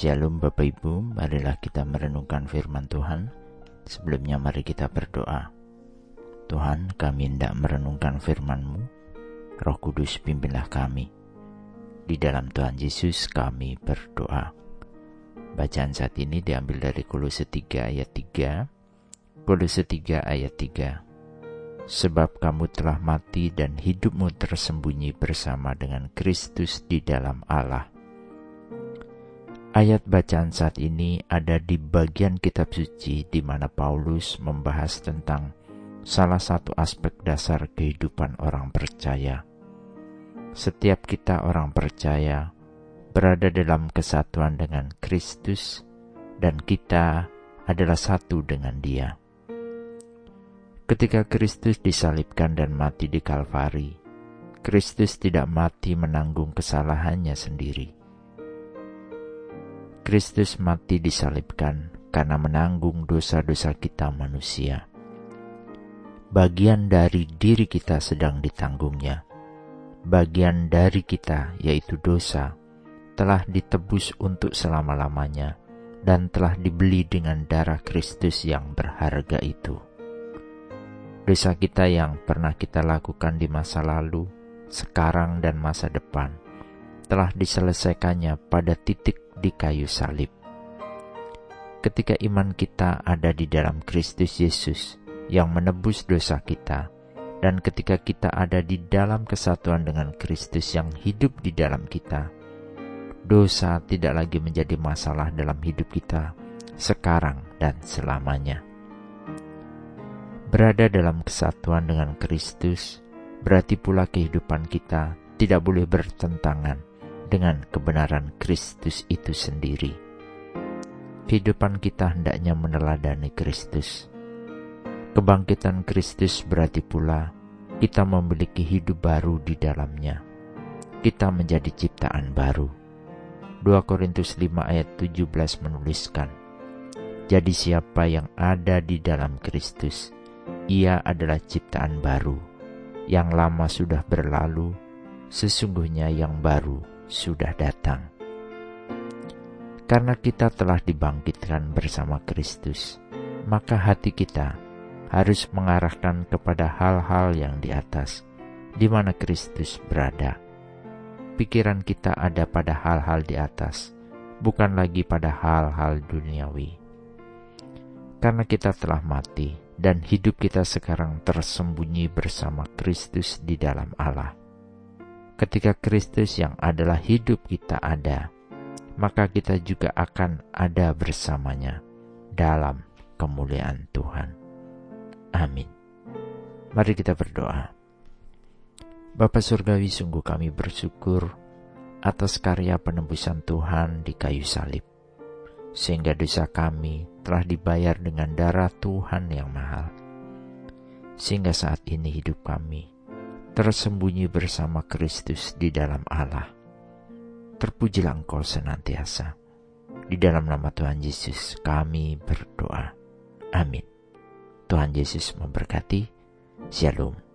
Shalom Bapak Ibu, marilah kita merenungkan firman Tuhan. Sebelumnya mari kita berdoa. Tuhan, kami hendak merenungkan firman-Mu. Roh Kudus pimpinlah kami. Di dalam Tuhan Yesus kami berdoa. Bacaan saat ini diambil dari Kolose 3 ayat 3. Kolose 3 ayat 3. Sebab kamu telah mati dan hidupmu tersembunyi bersama dengan Kristus di dalam Allah Ayat bacaan saat ini ada di bagian kitab suci di mana Paulus membahas tentang salah satu aspek dasar kehidupan orang percaya. Setiap kita orang percaya berada dalam kesatuan dengan Kristus dan kita adalah satu dengan Dia. Ketika Kristus disalibkan dan mati di Kalvari, Kristus tidak mati menanggung kesalahannya sendiri Kristus mati disalibkan karena menanggung dosa-dosa kita manusia. Bagian dari diri kita sedang ditanggungnya. Bagian dari kita, yaitu dosa, telah ditebus untuk selama-lamanya dan telah dibeli dengan darah Kristus yang berharga itu. Dosa kita yang pernah kita lakukan di masa lalu, sekarang, dan masa depan telah diselesaikannya pada titik di kayu salib. Ketika iman kita ada di dalam Kristus Yesus yang menebus dosa kita, dan ketika kita ada di dalam kesatuan dengan Kristus yang hidup di dalam kita, dosa tidak lagi menjadi masalah dalam hidup kita sekarang dan selamanya. Berada dalam kesatuan dengan Kristus berarti pula kehidupan kita tidak boleh bertentangan dengan kebenaran Kristus itu sendiri. Kehidupan kita hendaknya meneladani Kristus. Kebangkitan Kristus berarti pula kita memiliki hidup baru di dalamnya. Kita menjadi ciptaan baru. 2 Korintus 5 ayat 17 menuliskan, Jadi siapa yang ada di dalam Kristus, ia adalah ciptaan baru. Yang lama sudah berlalu, sesungguhnya yang baru sudah datang. Karena kita telah dibangkitkan bersama Kristus, maka hati kita harus mengarahkan kepada hal-hal yang di atas, di mana Kristus berada. Pikiran kita ada pada hal-hal di atas, bukan lagi pada hal-hal duniawi. Karena kita telah mati, dan hidup kita sekarang tersembunyi bersama Kristus di dalam Allah ketika Kristus yang adalah hidup kita ada, maka kita juga akan ada bersamanya dalam kemuliaan Tuhan. Amin. Mari kita berdoa. Bapa Surgawi sungguh kami bersyukur atas karya penebusan Tuhan di kayu salib, sehingga dosa kami telah dibayar dengan darah Tuhan yang mahal. Sehingga saat ini hidup kami tersembunyi bersama Kristus di dalam Allah. Terpujilah Engkau senantiasa. Di dalam nama Tuhan Yesus kami berdoa. Amin. Tuhan Yesus memberkati. Shalom.